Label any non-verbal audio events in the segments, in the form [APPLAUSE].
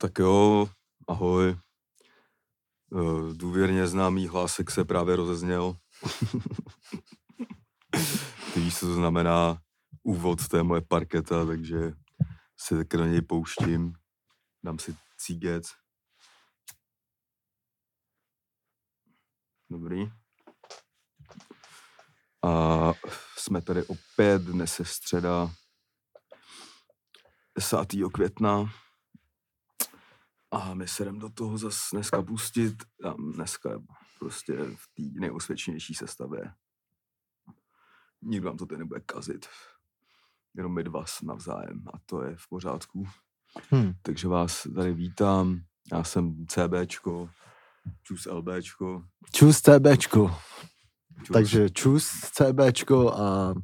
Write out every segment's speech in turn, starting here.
Tak jo, ahoj. Eh, Důvěrně známý hlásek se právě rozezněl. [LAUGHS] Ty víš, co to znamená úvod té moje parketa, takže si taky do něj pouštím. Dám si cígec. Dobrý. A jsme tady opět, dnes je středa 10. května. A my se jdem do toho zase dneska pustit. A dneska je prostě v té nejosvědčenější sestavě. Nikdo vám to tady nebude kazit. Jenom my dva navzájem a to je v pořádku. Hmm. Takže vás tady vítám. Já jsem CBčko, čus LBčko. Čus CBčko. Čus. Takže čus CBčko a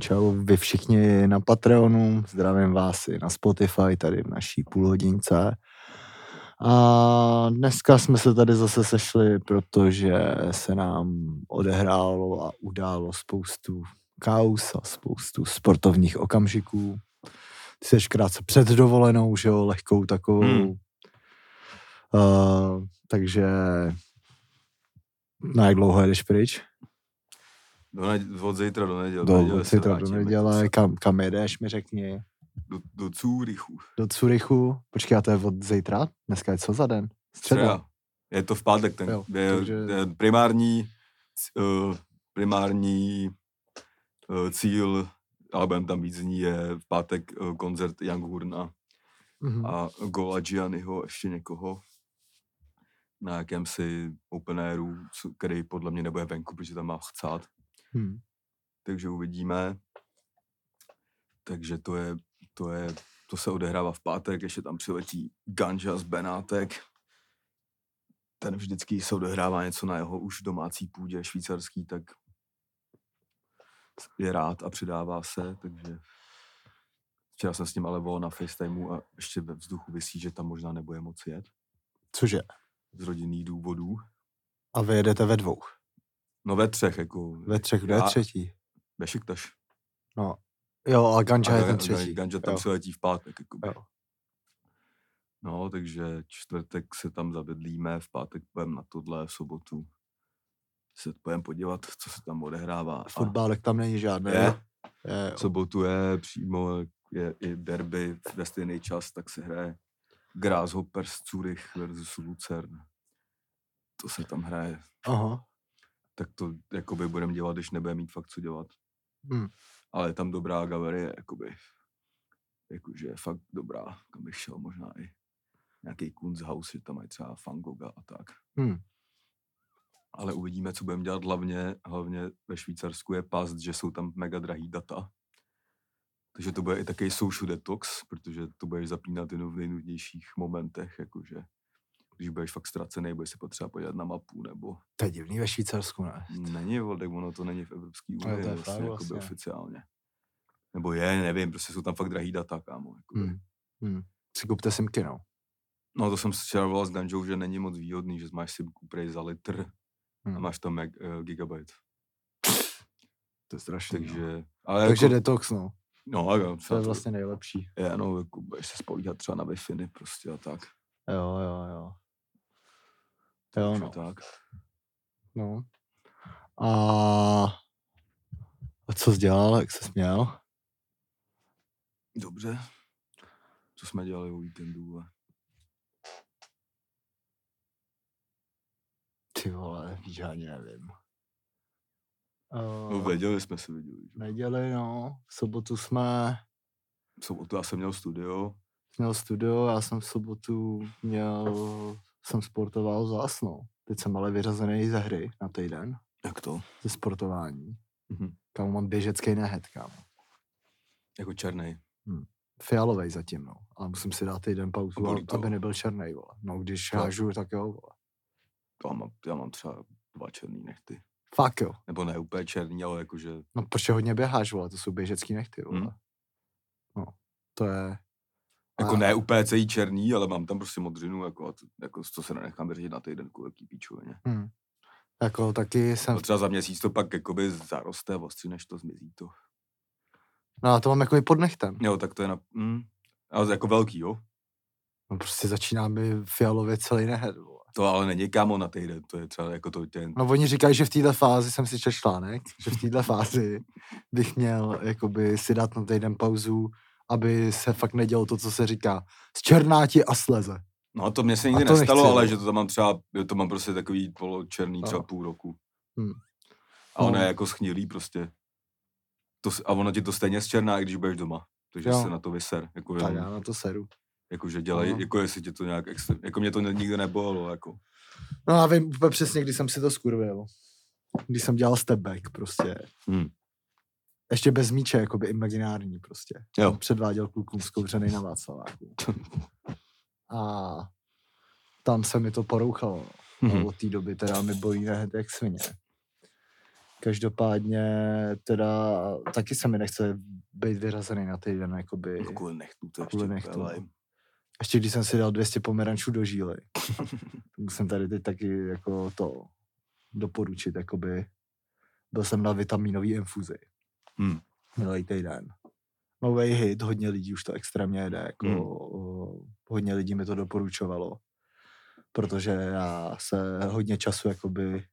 čau vy všichni na Patreonu. Zdravím vás i na Spotify tady v naší půlhodince. A dneska jsme se tady zase sešli, protože se nám odehrálo a událo spoustu kaus a spoustu sportovních okamžiků. Ty jsi krátce před dovolenou, že jo, lehkou takovou. Hmm. Uh, takže na jak dlouho jedeš pryč? Do ne- od zítra do neděle. Do, se zítra do neděle, kam, kam jedeš, mi řekni. Do, do Curychu. Do Curychu, počkej, a to je od zítra? Dneska je co za den? Středa. Středa. Je to v pátek, ten Jo, je, takže- je primární, uh, primární uh, cíl, ale budeme tam víc dní, je v pátek uh, koncert Young Hurna Mhm. a Gola Gianniho, ještě někoho na jakémsi open airu, který podle mě nebude venku, protože tam má chcát. Hmm. takže uvidíme. Takže to je, to je, to se odehrává v pátek, ještě tam přiletí Ganja z Benátek. Ten vždycky se odehrává něco na jeho už domácí půdě švýcarský, tak je rád a přidává se, takže včera jsem s ním ale volal na FaceTimeu a ještě ve vzduchu vysí, že tam možná nebude moci jet Cože? z rodinných důvodů. A vy jedete ve dvou. No ve třech, jako. Ve třech, kdo je třetí? Bešiktaš. No. Jo, a Ganja A je ten třetí. Ganja tam jo. přiletí v pátek. Jakoby. Jo. No, takže čtvrtek se tam zabydlíme, v pátek půjdeme na tohle, v sobotu se půjdeme podívat, co se tam odehrává. A Fotbálek tam není žádný. Je. Je, v sobotu je přímo, je i derby ve stejný čas, tak se hraje Grasshoppers Zurich versus Lucern. To se tam hraje. Aha. Tak to jakoby budeme dělat, když nebudeme mít fakt co dělat. Hmm. Ale je tam dobrá galerie, jakoby. Jakože fakt dobrá, kam bych šel možná i nějaký Kunsthaus, že tam mají třeba Van Gogha a tak. Hmm. Ale uvidíme, co budeme dělat. Hlavně, hlavně ve Švýcarsku je past, že jsou tam mega drahý data. Takže to bude i takový social detox, protože to budeš zapínat jenom v nejnudnějších momentech, jakože když budeš fakt ztracený, budeš si potřeba podívat na mapu, nebo To je divný ve Švýcarsku, ne? není, tak ono to není v Evropské Jo, unii, to je vlastně, jakoby vlastně. oficiálně. Nebo je, nevím, prostě jsou tam fakt drahý data, kámo. Jakoby. Hmm. Hmm. Si kupte simky, no. No to jsem si včera volal s Ganžou, že není moc výhodný, že máš simku prej za litr a Hmm. máš tam meg, uh, gigabyte. To je strašný. no. Takže, ale Takže jako, detox, no. no, jako, To je vlastně nejlepší. je, no, jako, budeš se spolíhat třeba na wi prostě a tak. Jo, jo, jo. Jo, no. tak. no. A... a co jsi dělal, jak jsi měl? Dobře. Co jsme dělali o víkendu? vole? Ty vole, víš, já ani nevím. No, Uh, věděli jsme se viděli. že? neděli, no. V sobotu jsme V sobotu já jsem měl studio. měl studio, já jsem v sobotu měl, jsem sportoval zas, no. Teď jsem ale vyřazený ze hry na týden, Jak to? ze sportování. Mhm. Kámo, mám běžecký nehet, kámo. Jako černý. Fialovej zatím, no. Ale musím si dát týden pauzu, bolí a- to? aby nebyl černý, vole. No, když Jo. hážu, tak jo, vole. Já mám, já mám třeba dva černý nechty. Fakt jo. Nebo ne úplně černý, ale jakože No, protože hodně běháš, vole, to jsou běžecký nechty, vole. Hmm. No, to je... Jako A- ne úplně celý černý, ale mám tam prostě modřinu, jako, a to, jako co se nenechám vyřešit na týden, kvůli jaký píčovině. Hm. Jako taky jsem... No třeba za měsíc to pak jakoby zaroste a ostří, než to zmizí to. No a to mám jako i pod nechtem. Jo, tak to je na... Mm, ale jako velký, jo? No prostě začíná mi fialově celý nehet, vole. To ale není kámo na týden, to je třeba jako to tě... No oni říkají, že v této fázi, jsem si četl článek, že v této fázi bych měl jakoby si dát na týden pauzu, aby se fakt nedělo to, co se říká. Z černáti a sleze. No to mě se A nikdy to nestalo, nechci, ale no. že to tam mám třeba, to mám prostě takový poločerný třeba No. půl roku. Hmm. A ono No. je jako schnilý prostě. To, a ono ti to stejně zčerná, i když budeš doma. Takže Jo. se na to vyser. Jako, Tak jenom, já na to seru. jako že dělej, No. jako jestli tě to nějak extra, jako mě to ne- nikdy nebolelo, jako. No já vím úplně přesně, kdy jsem si to skurvil. Když jsem dělal step back prostě. Hmm. Ještě bez míče, jakoby imaginární prostě. Jo. Jsem předváděl klukům zkouřený na Václaváku. [LAUGHS] A tam se mi to porouchalo. A od té doby teda mi bolí nehet jak svině. Každopádně teda taky se mi nechce být vyrazený na týden, jakoby. No, kvůli nechtu to ještě Kvůli nechtu, nechtu, ale... Ještě když jsem si dal 200 pomerančů do žíly. [LAUGHS] Musím tady teď taky jako to doporučit, jakoby. Byl jsem na vitaminové infuzi Hmm. minulý týden. Nový hit, hodně lidí už to extrémně jede, jako Hmm. o, hodně lidí mi to doporučovalo, protože já se hodně času, jakoby,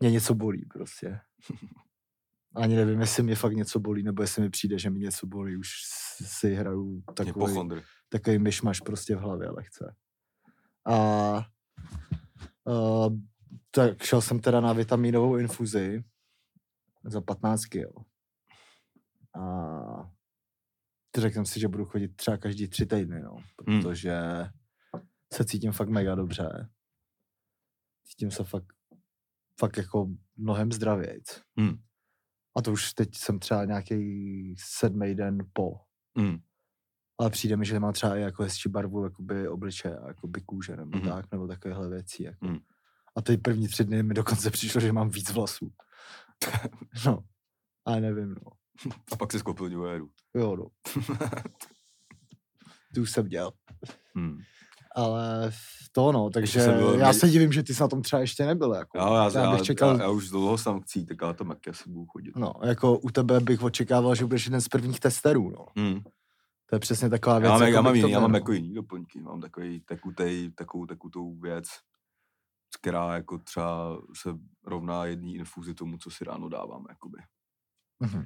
mě něco bolí prostě. Ani nevím, jestli mě fakt něco bolí, nebo jestli mi přijde, že mi něco bolí, už si hraju takový, takový myšmaš prostě v hlavě lehce. A uh, tak šel jsem teda na vitaminovou infuzi za 15 kg. A řekl jsem si, že budu chodit třeba každý tři týdny, no, Hmm. protože se cítím fakt mega dobře. Cítím se fakt, fakt jako mnohem zdravějc. Hmm. A to už teď jsem třeba nějaký sedmý den po. Hmm. Ale přijde mi, že má třeba i jako hezčí barvu jakoby obličeje, jakoby kůže nebo mm-hmm. tak, nebo takovéhle věcí. Jako. Mhm. Mm. A ty první tři dny mi dokonce [LAUGHS] přišlo, že mám víc vlasů. [LAUGHS] no, ale nevím, no. A pak si skoupil New Eru. Jo, no. [LAUGHS] Ty už jsem dělal. Hmm. Ale to no, takže jsem byl- já se divím, že ty jsi na tom třeba ještě nebyl. Jako. Já, já, já, bych čekal, já, já, už dlouho jsem chci, tak já tam asi budu chodit. no, jako u tebe bych očekával, že budeš jeden z prvních testerů, no. Hmm. To je přesně taková věc. Já mám, jako já mám, jiný, já mám no. jako jiný doplňky, mám takový tekutej, takovou tekutou věc, která jako třeba se rovná jedný infuzi tomu, co si ráno dávám, jakoby. Mhm.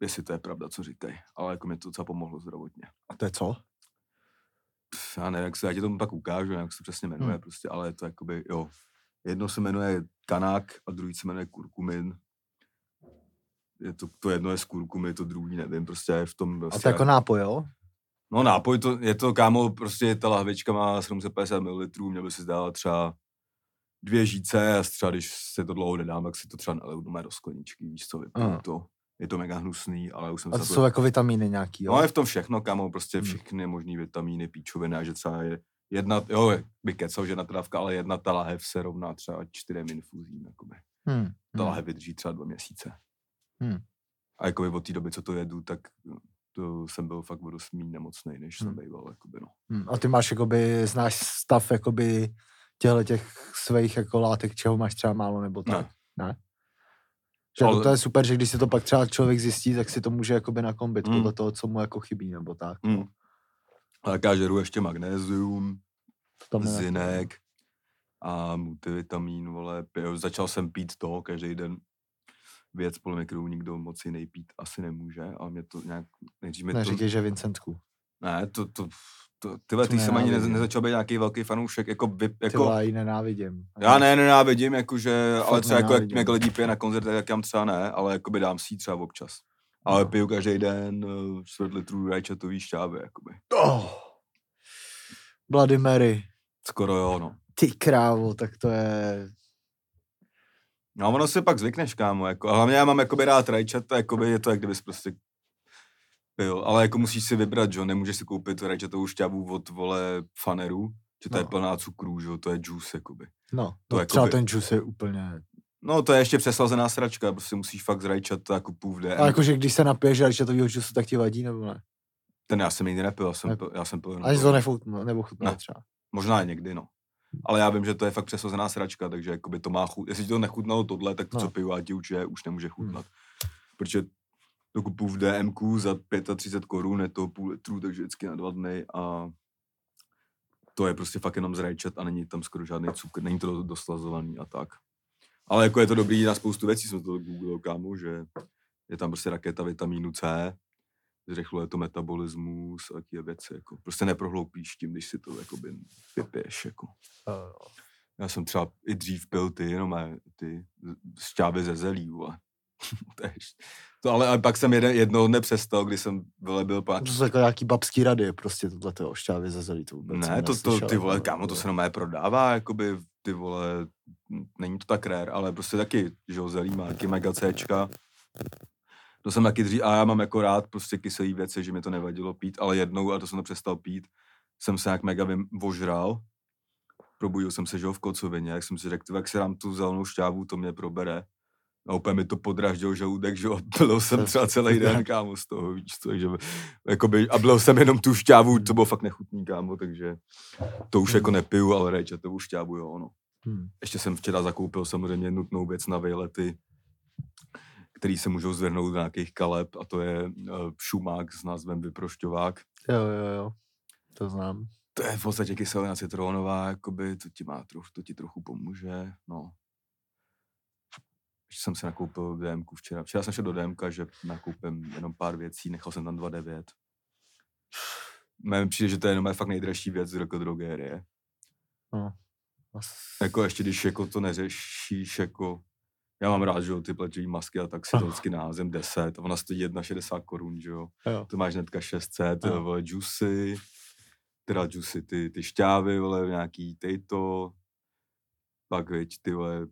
Jestli to je pravda, co říkají, ale jako mě to docela pomohlo zdravotně. A to je co? Pff, já nevím, jak se, já ti tomu pak ukážu, jak se to přesně jmenuje, Hmm. prostě, ale je to jakoby, jo. Jedno se jmenuje kanák a druhý se jmenuje kurkumin. Je to, to jedno je z kurkumy, to druhý nevím, prostě je v tom A prostě to je jako nápoj, jo? No nápoj, to, je to, kámo, prostě ta lahvička má 750 ml, měl by si dát třeba dvě žíce a třeba když se to dlouho nedám, tak si to třeba naliju doma do skleničky, víš co, vypiju Aha. to. Je to mega hnusný, ale už jsem A to jsou jako vitamíny nějaký, jo? No je v tom všechno, kámo, prostě Hmm. všechny možný vitamíny, píčoviny a že třeba je jedna, jo, by kecal, že jedna ta dávka, ale jedna ta lahev se rovná třeba čtyřem infuzím, jakoby. Hmm. Ta hmm. lahev vydrží třeba dva měsíce. Hmm. A jakoby od té doby, co to jedu, tak to jsem byl fakt o dost méně nemocnej, než jsem Hmm. býval, jakoby, no. Hmm. A ty máš jakoby, znáš stav jakoby těchto těch svých jako látek, čeho máš třeba málo nebo tak? Ne. ne? Že jako Ale- to je super, že když si to pak třeba člověk zjistí, tak si to může jakoby nakombit Hmm. podle toho, co mu jako chybí nebo tak. no. Ale tak já žeru ještě magnézium, zinek a multivitamín, vole, piju. Začal jsem pít to každý den věc, podle mě, kterou nikdo moc jiný pít asi nemůže, ale mě to nějak, nejdřív mi to, Neříkej, že Vincentku. ne, to, to, to tyhle, ty jsem ani ne, nenávidím. nezačal být nějaký velký fanoušek, jako, Ty jako vole, ji nenávidím. já ne, nenávidím, jakože, ale Fakt třeba jako, jak, nenávidím. jak lidi pije na koncertech, tak já třeba ne, ale jako by dám si třeba občas. Ale No. piju každý den uh, čtvrt litru rajčatový šťávy, jakoby. Oh. Bloody Mary. Skoro jo, no. Ty krávo, tak to je... No, ono si pak zvykneš, kámo, jako, a hlavně já mám jakoby rád rajčata, jakoby je to, jak kdybys prostě pil, ale jako musíš si vybrat, že jo, nemůžeš si koupit rajčatovou šťávu od, vole, faneru, že to je No. plná cukrů, že jo, to je juice, jakoby. No, To no jakoby- třeba ten juice je úplně... No, to je ještě přeslazená sračka, prostě musíš fakt z rajčata jako půl v A jakože když se napiješ rajčatovýho juice, tak ti vadí, nebo ne? Ten já jsem nikdy nepil, já jsem, Ne- pil, já jsem pil Ani to. nefutno, nebo chutná Ne. třeba. Možná někdy, no. Ale já vím, že to je fakt přesazená sračka, takže jakoby to má chuť. Jestli ti to nechutnalo tohle, tak to, No. co piju, já ti určitě už nemůže chutnat. Protože to kupu v DMku za 35 korun, je to půl litru, takže vždycky na dva dny a to je prostě fakt jenom z rajčat a není tam skoro žádný cukr, není to doslazovaný a tak. Ale jako je to dobrý na spoustu věcí, jsem to googlil kámo, že je tam prostě raketa vitamínu C, zrychluje to metabolismus a taky věci, jako prostě neprohloupíš tím, když si to jakoby vypiješ, jako. Uh, Já jsem třeba i dřív pil ty, jenom ty šťávy ze zelí, vole. [LAUGHS] to, to ale, ale, pak jsem jeden, jednoho dne přestal, když jsem vyle, byl pak. to jsou jako nějaký babský rady, prostě tohle toho šťávy ze zelí. To vůbec Ne, to, to, ty vole, jako, kámo, to se normálně prodává, jakoby, ty vole, není to tak rare, ale prostě taky, že jo, zelí má taky mega Cčka. To jsem taky dřív, a já mám jako rád prostě kyselý věci, že mi to nevadilo pít, ale jednou, a to jsem to přestal pít, jsem se jak mega vožral, probudil jsem se, že jo, v kocovině, jak jsem si řekl, jak si dám tu zelenou šťávu, to mě probere. A úplně mi to podraždil žaludek, že [LAUGHS] byl jsem třeba celý den, kámo, z toho, víš co, že jakoby, a byl jsem jenom tu šťávu, to bylo fakt nechutný, kámo, takže to už jako nepiju, ale rajčatovou šťávu, jo, no. Hmm. Ještě jsem včera zakoupil samozřejmě nutnou věc na vejlety, který se můžou zvrhnout do nějakých kaleb a to je uh, šumák s názvem vyprošťovák. Jo, jo, jo. To znám. To je v podstatě kyselina citronová, jakoby, to ti, má trochu, to ti trochu pomůže, no. Ještě jsem si nakoupil DMku včera. Včera jsem šel do DMka, že nakoupím jenom pár věcí, nechal jsem tam 2,9. Mně přijde, že to je jenom fakt nejdražší věc z jako drogérie. No. Jako ještě, když jako to neřešíš, jako já mám rád, že jo, ty pletivý masky a tak si to [LAUGHS] vždycky naházím 10 a ona stojí 1,60 korun, že jo. Jo. To máš hnedka 600, Ano. vole, juicy, teda juicy, ty, ty šťávy, vole, nějaký tejto, pak viď, ty vole,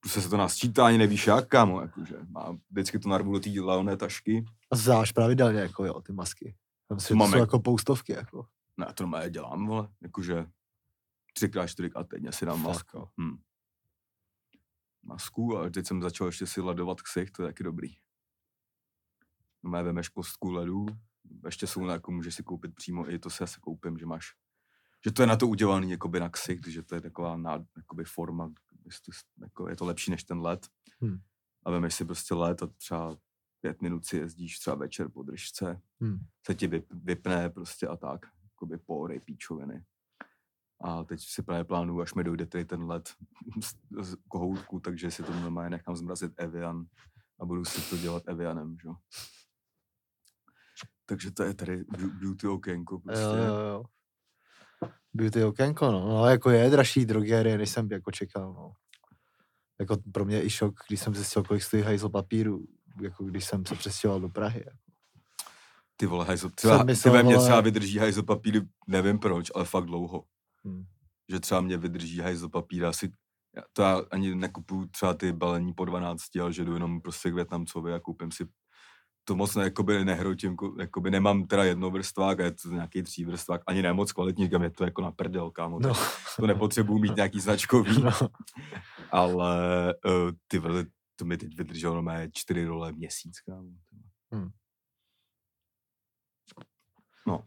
prostě se to nasčítá, ani nevíš jak, kámo, jakože. Má, vždycky to narvu do té leoné tašky. A záš pravidelně, jako jo, ty masky. Tam si to Máme- jsou jako poustovky, jako. Ne, to normálně dělám, vole, jakože třikrát, čtyřikrát týdně si dám masku. Hm. Masku a teď jsem začal ještě si ledovat ksich, to je taky dobrý. No, vemeš kostku ledu, ještě jsou na, jako můžeš si koupit přímo, i to si asi koupím, že máš, že to je na to udělaný jakoby na ksich, že to je taková ná, jakoby forma, jako, je to lepší než ten led. Hm. A vemeš si prostě led a třeba pět minut si jezdíš třeba večer po držce, Hm. se ti vyp, vypne prostě a tak, jakoby pory, píčoviny. A teď si právě plánuju, až mi dojde tady ten let [LAUGHS] z, z kohoutku, takže si to normálně nechám zmrazit Evian a budu si to dělat Evianem, že? Takže to je tady beau- beauty okénko prostě. Jo, jo, jo. Beauty okénko, no. no. jako je dražší drogérie, než jsem jako čekal, no. Jako pro mě i šok, když jsem zjistil, kolik stojí hajzl papíru, jako když jsem se přestěhoval do Prahy. jako. Ty vole, hajzl, třeba, ty myslel, ve mně vole- třeba vydrží hajzl papíry, nevím proč, ale fakt dlouho. Hm. Že třeba mě vydrží hajzl papír asi, já, to já ani nekupuju třeba ty balení po 12, ale že jdu jenom prostě k Větnamcovi a koupím si to moc ne, jakoby nehrotím, ko- jakoby nemám teda jednovrstvák a je to nějaký třívrstvák, ani ne moc kvalitní, říkám, je to jako na prdel, kámo, No. no. to nepotřebuju mít nějaký značkový, no. ale uh, ty vole, to mi teď vydrželo normálně čtyři role měsíc, kámo. no.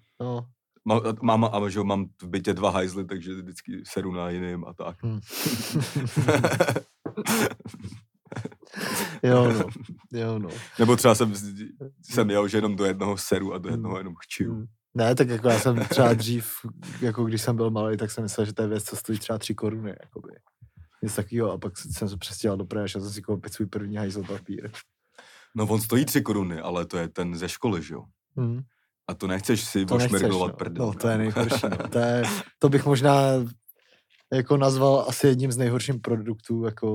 Má- Mám, a že mám v bytě dva hajzly, takže vždycky seru na jiným a tak. Hm. [LAUGHS] [LAUGHS] jo, no. [LAUGHS] Jo, no. Nebo třeba jsem, jsem jel, že jenom do jednoho seru a do jednoho jenom chčiju. Hm. Ne, tak jako já jsem třeba dřív, jako když jsem byl malý, tak jsem myslel, že to je věc, co stojí třeba tři koruny, jakoby. Něco takového, a pak jsem se přestěhoval do Prahy a šel jsem si koupit svůj první hajzl papír. No on stojí tři koruny, ale to je ten ze školy, že jo. Hm. A to nechceš si ošmirglovat no. prdel. no, to je kámo. nejhorší. No. To, je, [LAUGHS] to bych možná jako nazval asi jedním z nejhorších produktů, jako,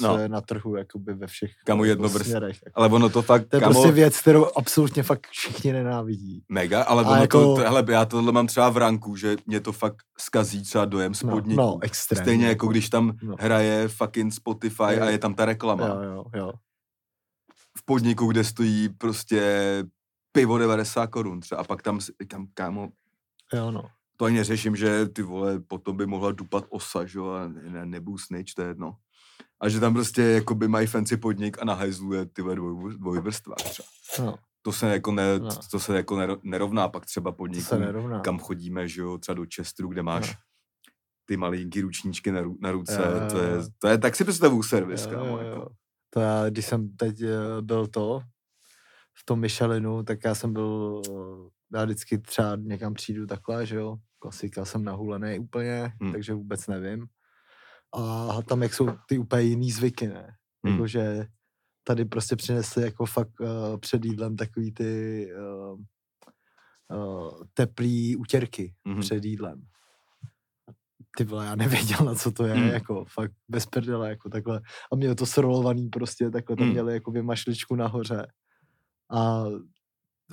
co No. je na trhu jakoby ve všech Kámo, jako jednovrst- směrech. Jako. Ale ono to fakt, To je kámo, prostě věc, kterou absolutně fakt všichni nenávidí. mega, ale A ono jako- to, hele, já tohle mám třeba v ranku, že mě to fakt skazí třeba dojem z No, podniku. no extrémně. Stejně jako když tam No. hraje fucking Spotify a Jo. je tam ta reklama. Jo, jo, jo. v podniku, kde stojí prostě pivo 90 korun třeba a pak tam, říkám, kámo, Jo, no. To ani neřeším, že ty vole, potom by mohla dupat osa, že jo, a ne, ne, nebudu snitch, to je jedno. A že tam prostě jakoby mají fancy podnik a na hajzlu je ty dvoj, dvojvrstva třeba. no. To se jako, ne, No. to se jako nero- nerovná pak třeba podnikům, nerovná. kam chodíme, že jo, třeba do Chesteru, kde máš No. ty malinký ručníčky na, ru, na ruce, Jo, jo, to je, to je, tak si představuju servis, Jo, kámo, jako. To já, když jsem teď eh, byl to, v tom Michelinu, tak já jsem byl, já vždycky třeba někam přijdu takhle, že jo, klasika, jsem nahulený úplně, Hmm. takže vůbec nevím. A tam jak jsou ty úplně jiný zvyky, ne? Hmm. Jakože tady prostě přinesli jako fakt uh, před jídlem takový ty uh, uh, teplý utěrky Mhm. před jídlem. Ty vole, já nevěděl, na co to je, Hmm. jako fakt bez prdele, jako takhle. A mělo to srolovaný prostě, takhle tam Hmm. měli jako mašličku nahoře. A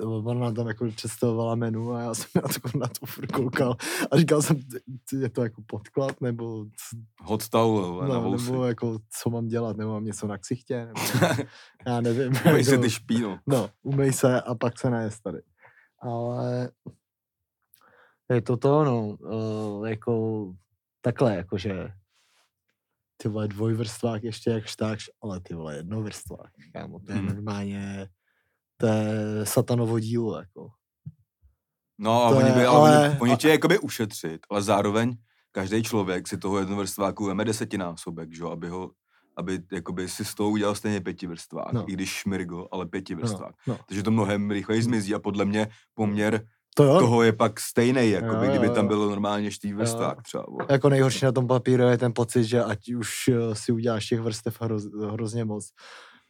ona tam jako představovala menu a já jsem na to, na to furt koukal a říkal jsem, "Ty- ty, je to jako podklad, nebo, Hot towel vole, na no, vousy. nebo jako co mám dělat, nebo mám něco na ksichtě, nebo [LAUGHS] já nevím. Umej jako- ty špíno. No, umej se a pak se najez tady. Ale je to to, no, uh, jako takhle, jakože ty vole dvojvrstvák ještě jak štáš, ale ty vole jednovrstvák, kámo, to je Hmm. normálně, to je satanovo dílo, jako. No a To oni, je- by, ale ale- oni, oni tě jakoby ušetřit, ale zároveň každý člověk si toho jednovrstváku veme desetinásobek, že? jo, aby ho aby jakoby si z toho udělal stejně pětivrstvák, No. no. i když šmirgl, ale pětivrstvák. No, no. Takže to mnohem rychleji zmizí a podle mě poměr To jo, toho je pak stejný, jakoby, Jo, kdyby jo, tam jo. byl normálně čtyřvrstvák třeba. vole. jako nejhorší na tom papíru je ten pocit, že ať už eh, si uděláš těch vrstev hroz, hrozně moc,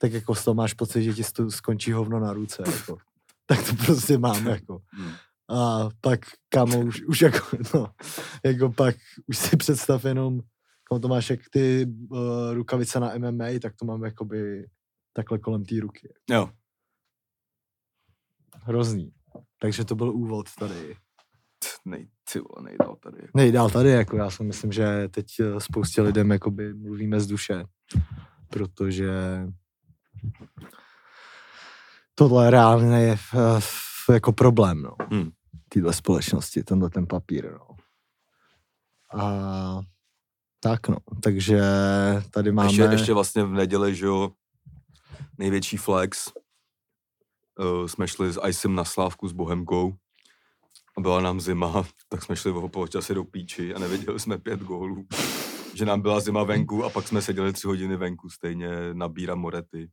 tak jako z toho máš pocit, že ti skončí hovno na ruce, jako. Tak to prostě mám, jako. Hmm. A pak, kámo, už, už jako, [LAUGHS] no, jako pak, už si představ jenom, kámo, to máš jak ty uh, rukavice na MMA, tak to mám jakoby takhle kolem té ruky. Jo, Hrozný. Takže to byl úvod tady. nej, ty vole, nejdál tady. Nejdál tady, jako já si myslím, že teď eh, spoustě lidem jakoby mluvíme z duše, protože tohle reálně je eh, jako problém, no. Hmm. Téhle společnosti, tenhle ten papír, no. A tak no, takže tady máme... Ještě, ještě vlastně v neděli, že jo, největší flex. Uh, jsme šli s Icem na Slávku s Bohemkou a byla nám zima, [LAUGHS] tak jsme šli o poločase do píči a neviděli jsme pět gólů. Že nám byla zima venku a pak jsme seděli tři hodiny venku stejně na Bíra Morety.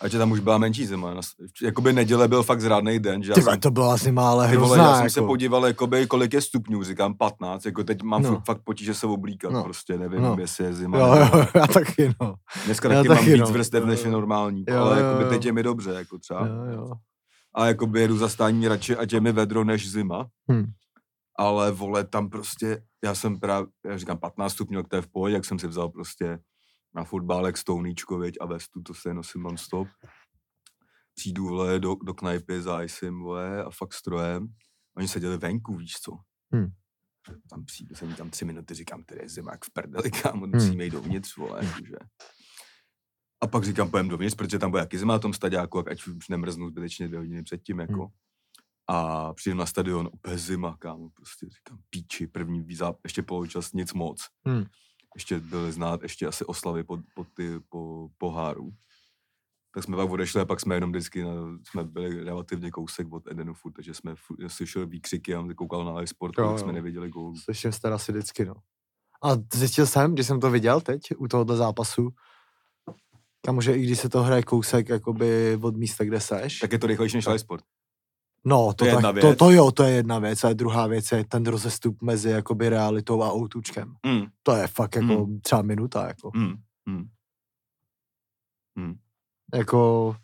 A že tam už byla menší zima. Jakoby neděle byl fakt zrádný den, že já jsem, to byla zima, ale ty vole, hrozná, já jsem jako. se podíval, jakoby, kolik je stupňů, říkám 15, jako teď mám No. fakt potíže se oblíkat, No. prostě nevím, No. jestli je zima. Jo, jo, já taky, no. Dneska Já taky, mám taky, víc no. vrstev, než je normální, Jo, ale jo, jakoby jo. teď je mi dobře, jako třeba. Jo, jo. A jakoby jedu za stání radši, ať je mi vedro než zima. Hm. Ale vole, tam prostě, já jsem právě, já říkám 15 stupňů, tak to je v pohodě, jak jsem si vzal prostě na fotbálek stouníčko, věď, a vestu, to se nosím non-stop. Přijdu, vole, do, do knajpy za icem, vole, a fakt strojem. Oni seděli venku, víš co. Hm. Tam přijdu, jsem tam tři minuty, říkám, tady je zima, jak v prdeli, kámo, Hm. musíme jít dovnitř, vole, jakože. A pak říkám, pojem dovnitř, protože tam bude jaký zima na tom stadiáku, ať už nemrznu zbytečně dvě hodiny předtím, jako. Hmm. A přijdu na stadion, úplně zima, kámo, prostě říkám, píči, první výzáp, ještě poločas, nic moc. Hmm. Ještě byly znát, ještě asi oslavy po, po, ty, po poháru. Tak jsme pak odešli a pak jsme jenom vždycky, na, jsme byli relativně kousek od Edenu furt, takže jsme slyšeli výkřiky a koukal na live sport, ale jsme neviděli gól. Slyším se asi vždycky, no. A zjistil jsem, když jsem to viděl teď, u tohohle zápasu, Kamu, že i když se to hraje kousek jakoby od místa, kde seš. Tak je to rychlejší než live sport. No, to, je tak, jedna to, věc. to, jo, to je jedna věc. A druhá věc je ten rozestup mezi jakoby realitou a outučkem. Mm, To je fakt jako Hmm. třeba minuta, jako. mm, mm. Mm. Jako,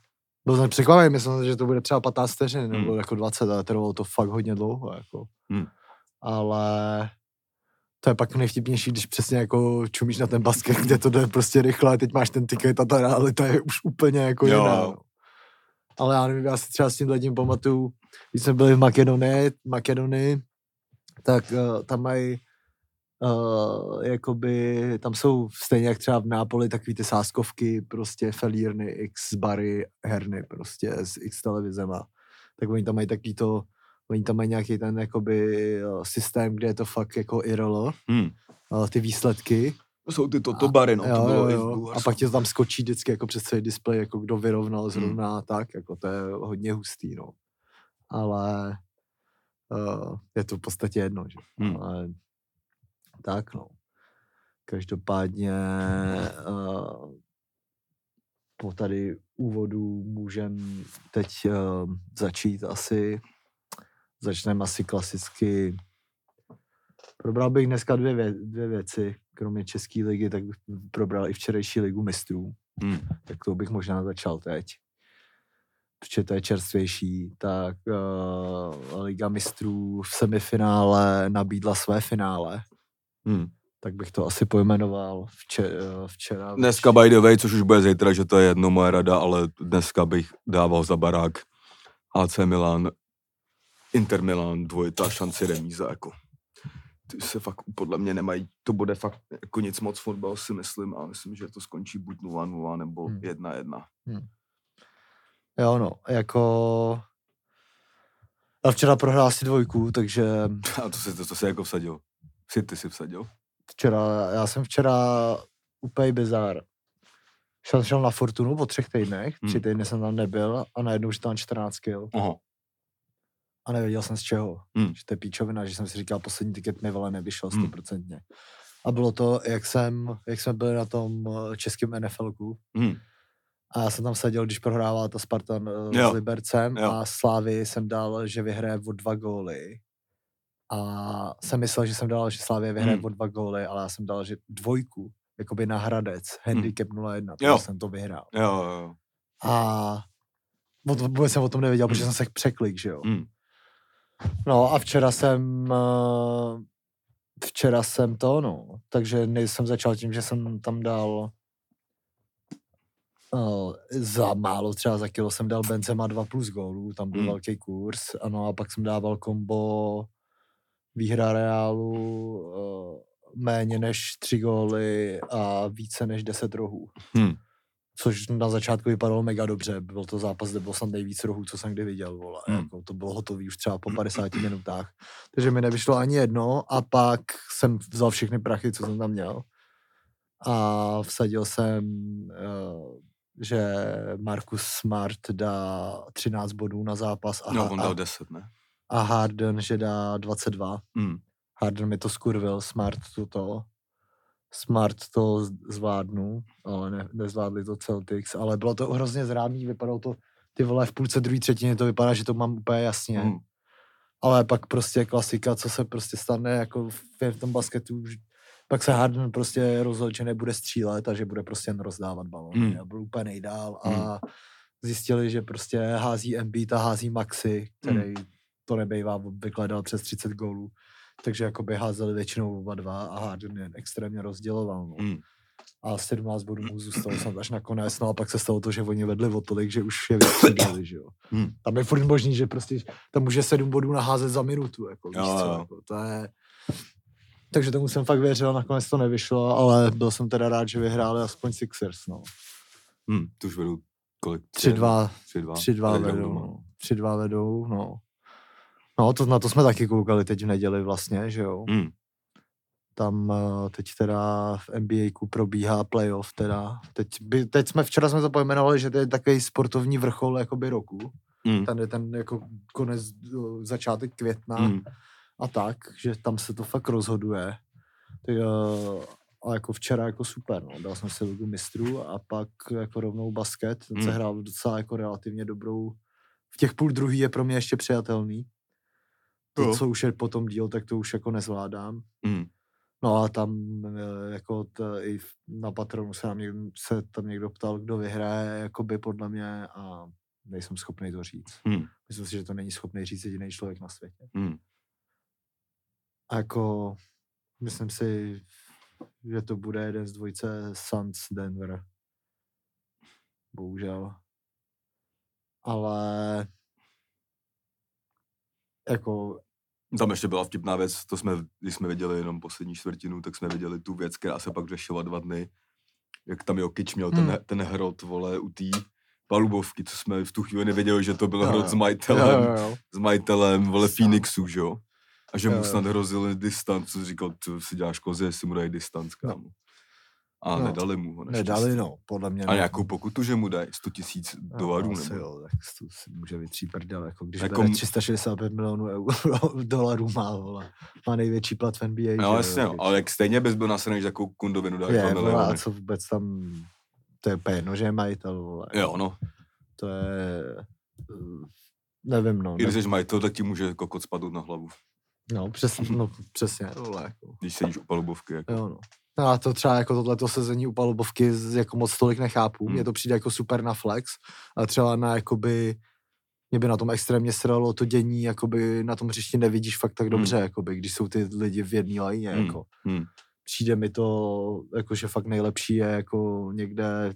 byl jsem překvapený, myslel jsem, že to bude třeba 15 vteřin, nebo Hmm. jako 20, ale trvalo to fakt hodně dlouho, jako. Hmm. Ale to je pak nejvtipnější, když přesně jako čumíš na ten basket, kde to jde prostě rychle a teď máš ten ticket a ta realita je už úplně jako Jo. jiná. Ale já nevím, já si třeba s tím tím pamatuju, když jsme byli v Makedonii, Makedonii tak uh, tam mají uh, jakoby, tam jsou stejně jak třeba v Nápoli takový ty sáskovky, prostě felírny, x bary, herny prostě s x televizema. Tak oni tam mají takový to, oni tam mají nějaký ten jakoby uh, systém, kde je to fakt jako IRL, Mm. uh, ty výsledky. Jsou ty toto bary, no, jo, to bylo jo, i v jo. A pak ti to tam skočí vždycky jako přes celý displej, jako kdo vyrovnal zrovna Hmm. tak, jako to je hodně hustý, no. Ale uh, je to v podstatě jedno, že? Hmm. Ale tak, no. Každopádně uh, po tady úvodu můžem teď uh, začít asi, začneme asi klasicky Probral bych dneska dvě, vě, dvě věci, kromě České ligy, tak bych probral i včerejší ligu mistrů. Hmm. Tak to bych možná začal teď. Protože to je čerstvější, tak uh, Liga mistrů v semifinále nabídla své finále. Hmm. Tak bych to asi pojmenoval vče, uh, včera. Dneska by the way, což už bude zítra, že to je jedno moje rada, ale dneska bych dával za barák AC Milan, Inter Milan, dvojita, šanci remíza, jako. Ty se fakt podle mě nemají, to bude fakt jako nic moc fotbal si myslím a myslím, že to skončí buď 0-0 nebo Hmm. 1-1. Jo, no, jako... A včera prohrál si dvojku, takže [LAUGHS] A to se, to, to jako vsadil. City si vsadil. včera, já jsem včera úplně bizár. Šel, šel na Fortunu po třech týdnech, tři Hmm. týdny jsem tam nebyl a najednou už tam 14 kg. Aha. A nevěděl jsem z čeho. Hmm. Že to je píčovina, že jsem si říkal, poslední tiket mi vole nevyšel Hmm. stoprocentně. A bylo to, jak jsem, jak jsme byli na tom eh, českém NFLku. Hmm. A já jsem tam seděl, když prohrával ta Spartan eh, Jo. s Libercem Jo. a Slávy jsem dal, že vyhraje o dva góly. A jsem myslel, že jsem dal, že Slávě vyhraje Hmm. o dva góly, ale já jsem dal, že dvojku, jakoby na Hradec, handicap 0-1, Jo. takže jsem to vyhrál. Jo, jo, jo. A vůbec jsem o tom nevěděl, protože jsem se překlik, že jo. Hmm. No a včera jsem, eh, včera jsem to, no, takže nejsem začal tím, že jsem tam dal uh, za málo, třeba za kilo jsem dal Benzema 2 plus gólů, tam byl Hmm. velký kurz, ano, a pak jsem dával kombo výhra Reálu, uh, méně než 3 góly a více než 10 rohů. Hmm. Což na začátku vypadalo mega dobře. Byl to zápas, kde bylo snad nejvíc rohů, co jsem kdy viděl. Vole. Hmm. Jako, to bylo hotový už třeba po 50 minutách. Takže mi nevyšlo ani jedno a pak jsem vzal všechny prachy, co jsem tam měl. A vsadil jsem, uh, že Markus Smart dá 13 bodů na zápas a, No, on dal 10, ne? a Harden, že dá 22. Hmm. Harden mi to skurvil, Smart to to. Smart to zvládnu, ale ne, nezvládli to Celtics, ale bylo to hrozně zrádný, vypadalo to, ty vole, v půlce druhé třetiny to vypadá, že to mám úplně jasně, Hmm. ale pak prostě klasika, co se prostě stane jako v, v tom basketu, pak se Harden prostě rozhodl, že nebude střílet a že bude prostě jen rozdávat balony Hmm. a byl úplně nejdál Hmm. a zjistili, že prostě hází Embiid a hází Maxi, který to nebejvá obvykle dal přes 30 gólů. Takže jakoby házeli většinou oba dva a Harden je extrémně rozděloval. No. Hmm. A 17 bodů mu zůstalo snad až nakonec, no a pak se stalo to, že oni vedli o tolik, že už je vystřídali, že jo. Hmm. Tam je furt možný, že prostě tam může 7 bodů naházet za minutu, jako, víš Jo, co, jo. jako, to je... Takže tomu jsem fakt věřil, nakonec to nevyšlo, ale byl jsem teda rád, že vyhráli aspoň Sixers, no. Hmm. Tu už vedou kolik? 3-2, 3-2. 3-2 Teď vedou, no. 3-2 vedou, no. No, to, na to jsme taky koukali teď v neděli vlastně, že jo. Hmm. Tam eh, teď teda v NBA probíhá playoff teda. Teď, by, teď jsme, včera jsme to pojmenovali, že to je takový sportovní vrchol jakoby roku. Hmm. Ten je ten jako konec, eh, začátek května Hmm. a tak, že tam se to fakt rozhoduje. Tak, eh, a jako včera jako super, no. Dal jsem si ligu mistrů a pak jako rovnou basket. Ten se Hmm. hrál docela jako relativně dobrou. V těch půl druhý je pro mě ještě přijatelný. To, Jo. co už je potom díl, tak to už jako nezvládám. Hmm. No a tam eh, jako t, i na patronu se, nám někdo, se tam někdo ptal, kdo vyhraje, jakoby podle mě a nejsem schopný to říct. Hmm. Myslím si, že to není schopný říct jediný člověk na světě. Hmm. A jako myslím si, že to bude jeden z dvojice Suns Denver. Bohužel. Ale jako Tam ještě byla vtipná věc, to jsme, když jsme viděli jenom poslední čtvrtinu, tak jsme viděli tu věc, která se pak řešila dva dny, jak tam Jokic měl ten, Hmm. ten hrot, vole, u té palubovky, co jsme v tu chvíli nevěděli, že to byl Jo, hrot jo. s jo, majitelem, jo, jo. s majitelem, vole. Phoenixu, že jo? A že Jo, mu jo. snad hrozil distanc, co říkal, co si děláš kozy, jestli mu dají distanc, kámo. A No. nedali mu ho, Nedali, naštěstí. no, podle mě. A ne. nějakou pokutu, že mu dají 100 tisíc Jo, dolarů, asi nebo? jo, tak to si může vytří prdel, jako když Jako jako... bere m- 365 milionů euro, [LAUGHS] dolarů má, vole. Má největší plat v NBA. že No jo, jasně, no, Jokic. ale jak stejně bys byl nasraný, že takovou kundovinu dáš 2 je, vole, a co vůbec tam, to je jedno, že je majitel, vole. Jo, no. To je, eh, nevím, no. I když jsi majitel, tak ti může kokot spadnout na hlavu. No, přesně, no, přesně, vole, jako. Když sedíš u palubovky. Jako. Jo, no. No a to třeba jako tohleto sezení u palubovky jako moc tolik nechápu. Mně Hmm. to přijde jako super na flex, ale třeba na jakoby, mě by na tom extrémně sralo to dění, jakoby na tom hřišti nevidíš fakt tak dobře, jakoby, když jsou ty lidi v jedné lajně, Hmm. jako. Hmm. Přijde mi to, jako, že fakt nejlepší je jako někde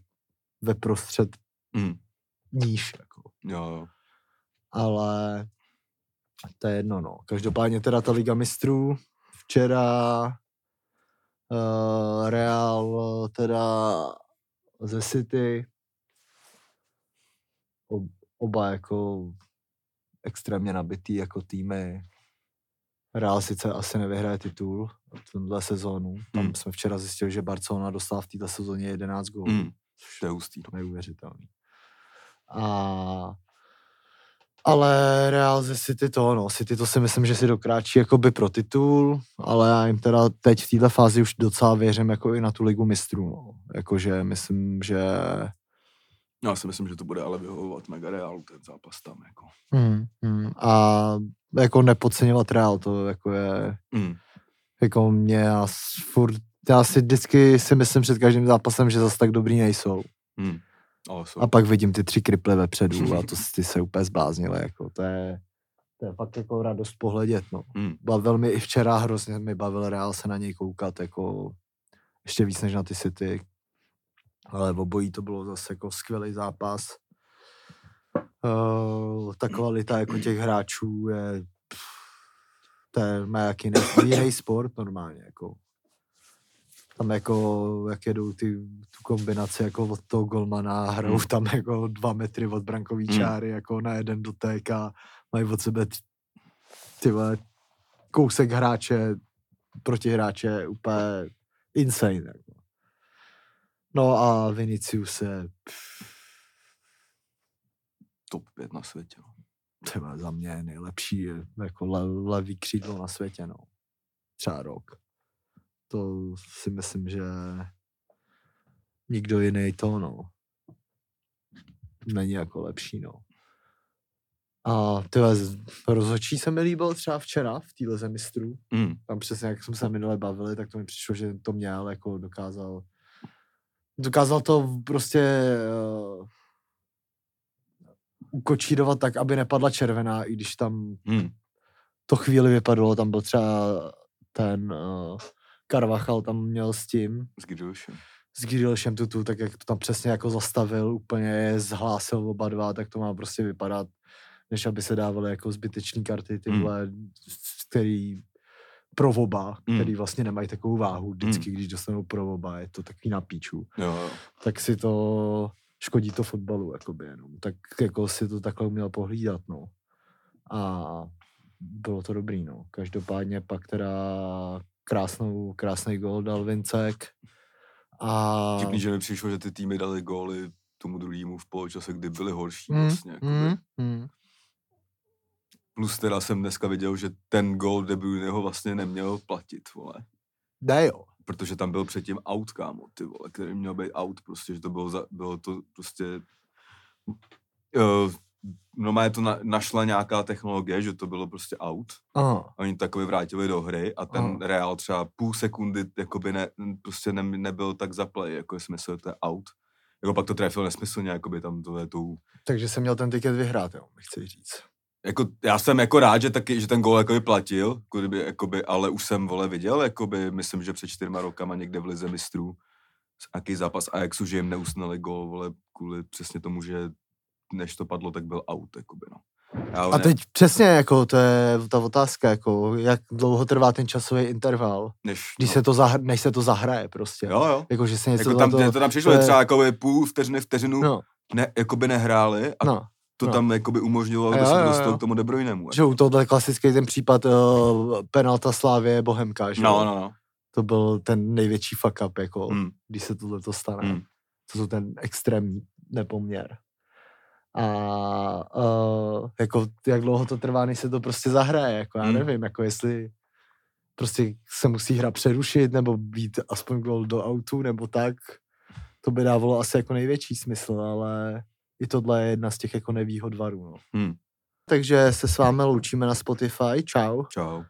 ve prostřed Hmm. níž, jako. Jo, jo. ale to je jedno, no. Každopádně teda ta Liga mistrů, včera uh, Real teda ze City, ob, oba jako extrémně nabitý jako týmy. Real sice asi nevyhraje titul v tomhle sezónu. Tam Hmm. jsme včera zjistili, že Barcelona dostala v této sezóně 11 gólů Hmm. To je hustý. neuvěřitelný. A ale Real ze City to, no, City to si myslím, že si dokráčí jakoby pro titul, ale já jim teda teď v této fázi už docela věřím jako i na tu ligu mistrů, no. Jakože myslím, že Já si myslím, že to bude ale vyhovovat mega reálu ten zápas tam. Jako. hmm, hmm, a jako nepodceňovat Real, to jako je, Hmm. jako mě já s- furt, já si vždycky si myslím před každým zápasem, že zase tak dobrý nejsou. Hmm. Jsou. A pak vidím ty tři kriple vepředu a to ty se úplně zbláznily, jako to je, to je fakt jako radost pohledět, no. Hmm. Bavil mi i včera, hrozně mi bavil Real se na něj koukat, jako ještě víc než na ty City. Ale v obojí to bylo zase jako skvělý zápas. Uh, ta kvalita jako těch hráčů je pff, to je má jaký jiný sport normálně, jako tam jako, jak jedou ty, tu kombinaci jako od toho golmana, hrajou Hmm. tam jako dva metry od brankový Hmm. čáry, jako na jeden dotek a mají od sebe ty vole, kousek hráče, proti hráče úplně insane. Jako. No a Vinicius je pff, Top 5 na světě. No. vole, za mě nejlepší jako le, levý křídlo na světě, no. Třeba rok. To si myslím, že nikdo jiný to, no. Není jako lepší, no. A ty rozhodčí se mi líbil třeba včera v téhle zemistrů. Hmm. Tam přesně, jak jsme se minule bavili, tak to mi přišlo, že to měl, jako dokázal dokázal to prostě uh, ukočírovat tak, aby nepadla červená, i když tam Hmm. to chvíli vypadalo, tam byl třeba ten uh, Carvachal tam měl s tím, S Gidošem. s Girilšem tutu, tak jak to tam přesně jako zastavil, úplně je zhlásil oba dva, tak to má prostě vypadat, než aby se dávaly jako zbytečné karty, tyhle, který pro oba, Mm. který vlastně nemají takovou váhu vždycky, když dostanou pro oba, je to takový na píču. Jo, jo. Tak si to škodí to fotbalu, jakoby jenom. Tak jako si to takhle uměl pohlídat, no. A bylo to dobrý, no. Každopádně pak teda krásnou, krásný gol dal Vincek. A... Vtipný, že mi přišlo, že ty týmy dali góly tomu druhému v poločase, kdy byli horší Mm, vlastně. jakoby. mm, mm. Plus teda jsem dneska viděl, že ten gól De Bruyneho vlastně neměl platit, vole. Ne jo. Protože tam byl předtím out, kámo, ty vole, který měl být out, prostě, že to bylo, za, bylo to prostě... Uh, normálně to na, našla nějaká technologie, že to bylo prostě out. Aha. Oni takový vrátili do hry a ten Aha. Real třeba půl sekundy jakoby ne, prostě ne, nebyl tak za play, jako je smysl, to je out. Jako pak to trefil nesmyslně, jakoby tam to je tou... Takže jsem měl ten tiket vyhrát, jo, mi chci říct. Jako, já jsem jako rád, že, taky, že ten gól jakoby platil, jako kdyby, jakoby, ale už jsem, vole, viděl, jakoby, myslím, že před čtyřma rokama někde v Lize mistrů, jaký zápas Ajaxu, že jim neusnali gól, vole, kvůli přesně tomu, že než to padlo, tak byl out, jakoby, no. Já, A ne- teď přesně, jako to je ta otázka, jako jak dlouho trvá ten časový interval, než, když no. se to zahr- než se to zahraje prostě. Jo, jo. Jako, že se něco Jako tam, to, to tam přišlo, to je- třeba jakoby půl vteřiny, vteřinu No, ne, jakoby nehráli a no. to no. tam jakoby umožnilo, aby se dostal k tomu De Bruynemu. Že u tohohle klasický ten případ uh, penalta Slávě Bohemka, že No, no, no. To byl ten největší fuck up, jako, Mm, když se tohle to stane. mm. To jsou ten extrémní nepoměr. A uh, jako, jak dlouho to trvá, než se to prostě zahraje, jako já Mm. nevím, jako jestli prostě se musí hra přerušit, nebo být aspoň gol do autu, nebo tak, to by dávalo asi jako největší smysl, ale i tohle je jedna z těch jako nevýhod varů, no. Hmm. Takže se s vámi loučíme na Spotify, čau. Čau.